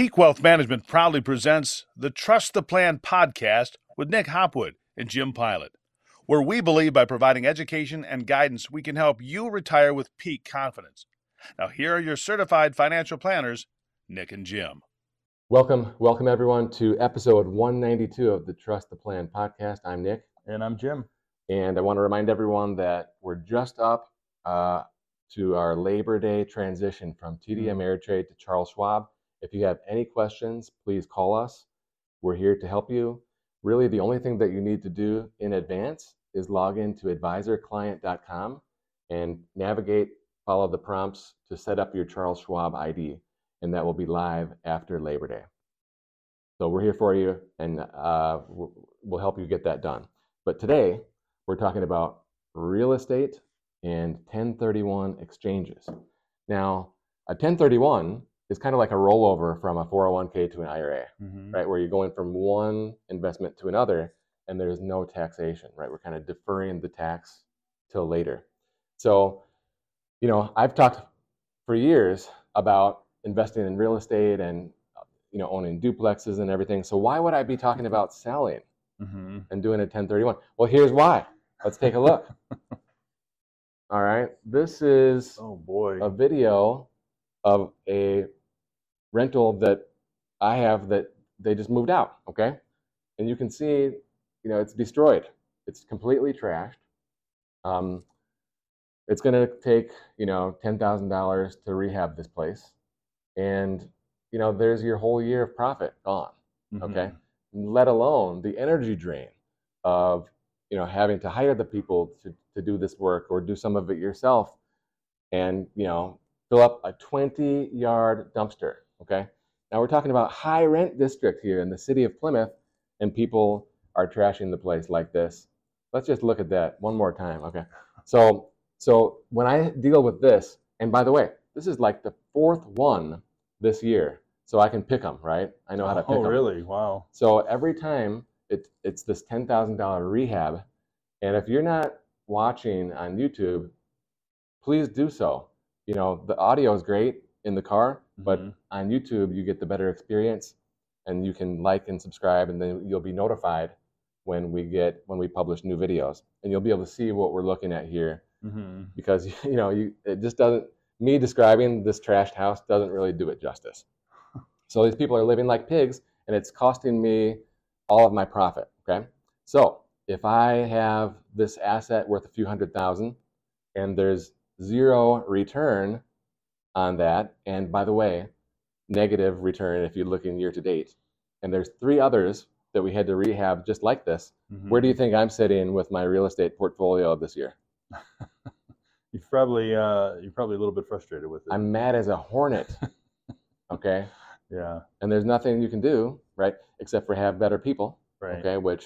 Peak Wealth Management proudly presents the Trust the Plan podcast with Nick Hopwood and Jim Pilat, where we believe by providing education and guidance, we can help you retire with peak confidence. Now, here are your certified financial planners, Nick and Jim. Welcome, welcome everyone to episode 192 of the Trust the Plan podcast. I'm Nick. And I'm Jim. And I want to remind everyone that we're just up uh, to our Labor Day transition from TD Mm-hmm. Ameritrade to Charles Schwab. If you have any questions, please call us. We're here to help you. Really, the only thing that you need to do in advance is log into advisorclient.com and navigate, follow the prompts to set up your Charles Schwab ID, and that will be live after Labor Day. So we're here for you, and uh, we'll we'll help you get that done. But today, we're talking about real estate and 1031 exchanges. Now, a 1031 is kind of like a rollover from a 401k to an IRA, Mm-hmm. right? Where you're going from one investment to another and there's no taxation, right? We're kind of deferring the tax till later. So, you know, I've talked for years about investing in real estate and you know owning duplexes and everything. So why would I be talking about selling Mm-hmm. and doing a 1031? Well, here's why. Let's take a look. All right. This is Oh boy. a video of a rental that I have that they just moved out. Okay, and you can see, you know, it's destroyed. It's completely trashed. Um, it's going to take you know ten thousand dollars to rehab this place, and you know there's your whole year of profit gone. Okay, let alone the energy drain of you know having to hire the people to, to do this work or do some of it yourself and you know fill up a 20 yard dumpster okay now we're talking about high rent district here in the city of plymouth and people are trashing the place like this let's just look at that one more time okay so so when i deal with this and by the way this is like the fourth one this year so i can pick them right i know how to pick Oh them really? Wow. so every time it, it's this ten thousand dollar rehab, and if you're not watching on YouTube, please do so. You know the audio is great in the car, but Mhm. on YouTube you get the better experience, and you can like and subscribe, and then you'll be notified when we get when we publish new videos, and you'll be able to see what we're looking at here Mm-hmm. because you know you it just doesn't me describing this trashed house doesn't really do it justice. So these people are living like pigs, and it's costing me all of my profit. Okay, so if I have this asset worth a few hundred thousand, and there's zero return on that, and by the way, negative return if you look in year to date, and there's three others that we had to rehab just like this. Mm-hmm. Where do you think I'm sitting with my real estate portfolio this year? You've probably uh, you're probably a little bit frustrated with it. I'm mad as a hornet. Okay. yeah. And there's nothing you can do, right, except for have better people, Right. okay, which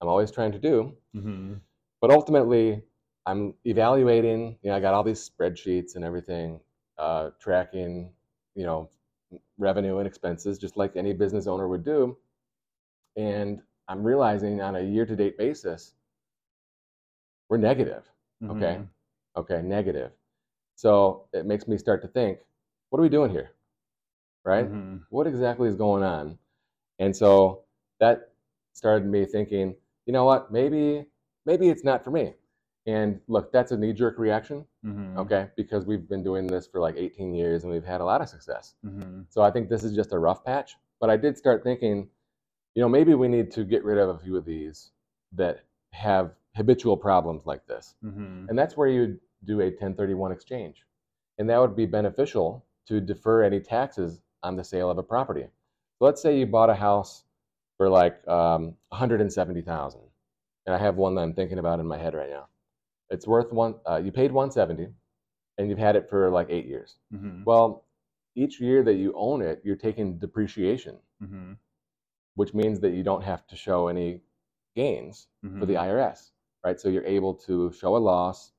I'm always trying to do. Mm-hmm. But ultimately, I'm evaluating, you know, I got all these spreadsheets and everything, uh, tracking, you know, revenue and expenses, just like any business owner would do. And I'm realizing on a year to date basis, we're negative. Okay. Mm-hmm. Okay, negative. So it makes me start to think, what are we doing here? Right? Mm-hmm. What exactly is going on? And so that started me thinking, you know what, maybe maybe it's not for me. And look, that's a knee-jerk reaction, Mm-hmm. okay, because we've been doing this for like 18 years and we've had a lot of success. Mm-hmm. So I think this is just a rough patch. But I did start thinking, you know, maybe we need to get rid of a few of these that have habitual problems like this. Mm-hmm. And that's where you do a 1031 exchange. And that would be beneficial to defer any taxes on the sale of a property. So let's say you bought a house for like um, 170,000. And I have one that I'm thinking about in my head right now. It's worth one, uh, you paid 170 and you've had it for like eight years. Mm-hmm. Well, each year that you own it, you're taking depreciation, Mm-hmm. which means that you don't have to show any gains for the Mm-hmm. IRS, right? So you're able to show a loss,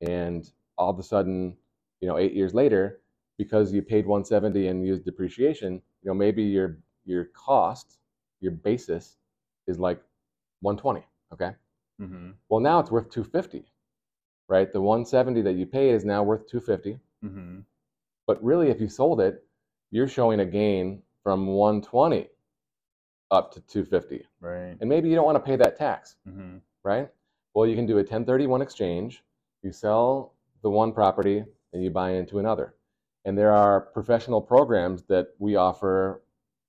and all of a sudden, you know, eight years later, because you paid 170 and used depreciation, you know, maybe your your cost, your basis, is like 120. Okay. Mm-hmm. Well, now it's worth 250, right? The 170 that you paid is now worth 250. Mm-hmm. But really, if you sold it, you're showing a gain from 120 up to 250. Right. And maybe you don't want to pay that tax, hmm right? Well, you can do a 1031 exchange. You sell the one property and you buy into another. And there are professional programs that we offer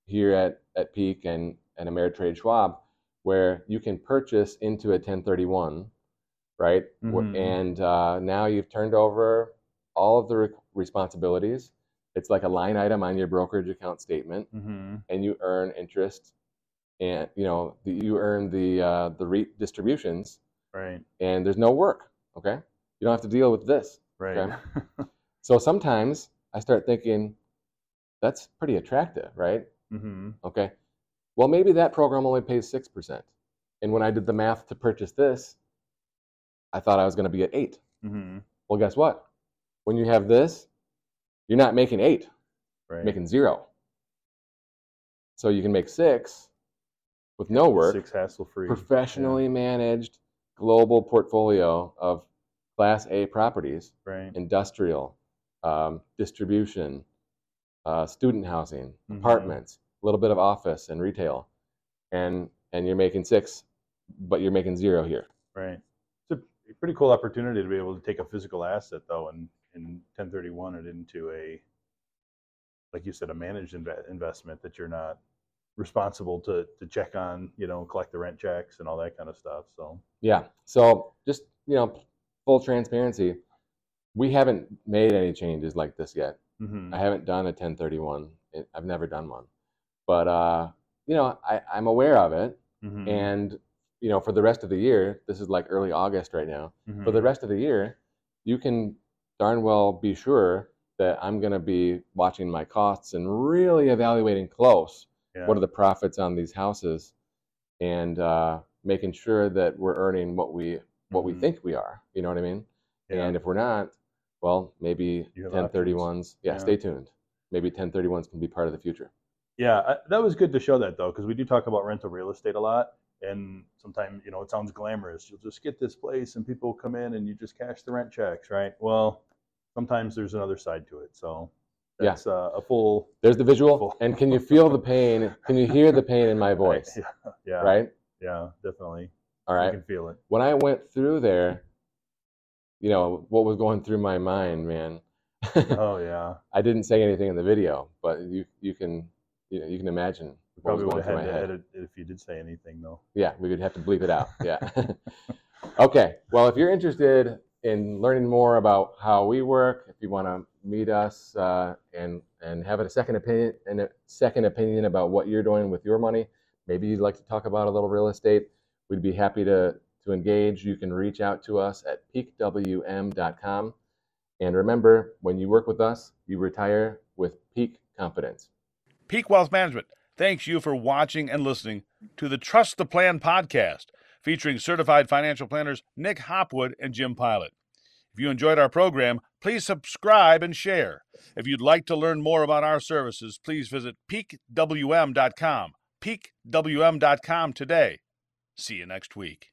here at, at Peak and, and Ameritrade Schwab where you can purchase into a 1031, right? Mhm. And uh, now you've turned over all of the re- responsibilities. It's like a line item on your brokerage account statement hmm and you earn interest and you know the, you earn the uh, the REIT distributions Right. and there's no work okay you don't have to deal with this Right. Okay. so sometimes i start thinking that's pretty attractive right hmm okay well maybe that program only pays 6% and when i did the math to purchase this i thought i was going to be at 8 hmm well guess what when you have this you're not making 8 Right. making 0 so you can make 6 with no work Six hassle free. professionally managed global portfolio of class A properties, Right. industrial, um, distribution, uh, student housing, Mhm. apartments, a little bit of office and retail, and and you're making six, but you're making zero here. Right. A pretty cool opportunity to be able to take a physical asset though and and 1031 it into a like you said a managed inve- investment that you're not responsible to to check on, you know, collect the rent checks and all that kind of stuff. So, Yeah. So just you know, full transparency, we haven't made any changes like this yet. mhm. I haven't done a 1031. I've never done one, but uh, you know, I, I'm aware of it. Mhm. And you know, for the rest of the year, this is like early August right now. For the Mhm. rest of the year, you can darn well be sure that I'm going to be watching my costs and really evaluating close Yeah. what are the profits on these houses, and uh, making sure that we're earning what we what we Mhm. think we are. You know what I mean? Yeah. And if we're not, well, maybe You have 1031s. Yeah, Yeah. stay tuned. Maybe 1031s can be part of the future. Yeah, I, that was good to show that though, because we do talk about rental real estate a lot, and sometimes you know it sounds glamorous. You'll just get this place, and people come in, and you just cash the rent checks, right? Well, sometimes there's another side to it. So Yeah. uh, a full There's the visual, Full- and can you feel the pain? Can you hear the pain in my voice? Yeah, yeah, Right? yeah, definitely. All You can feel it. when I went through there, you know, what was going through my mind, man. Oh yeah, I didn't say anything in the video, but you you can you know you can imagine we what was probably would have had to edit it if you did say anything though. Yeah, we would have to bleep it out. Yeah. okay. Well, if you're interested in learning more about how we work, if you want to meet us uh, and and have a second opinion and a second opinion about what you're doing with your money, maybe you'd like to talk about a little real estate. We'd be happy to to engage. You can reach out to us at peakwm.com. And remember, when you work with us, you retire with peak confidence. Peak Wealth Management thanks you for watching and listening to the Trust the Plan podcast featuring certified financial planners Nick Hopwood and Jim Pilat. If you enjoyed our program, please subscribe and share. If you'd like to learn more about our services, please visit peakwm.com. peakwm.com today. See you next week.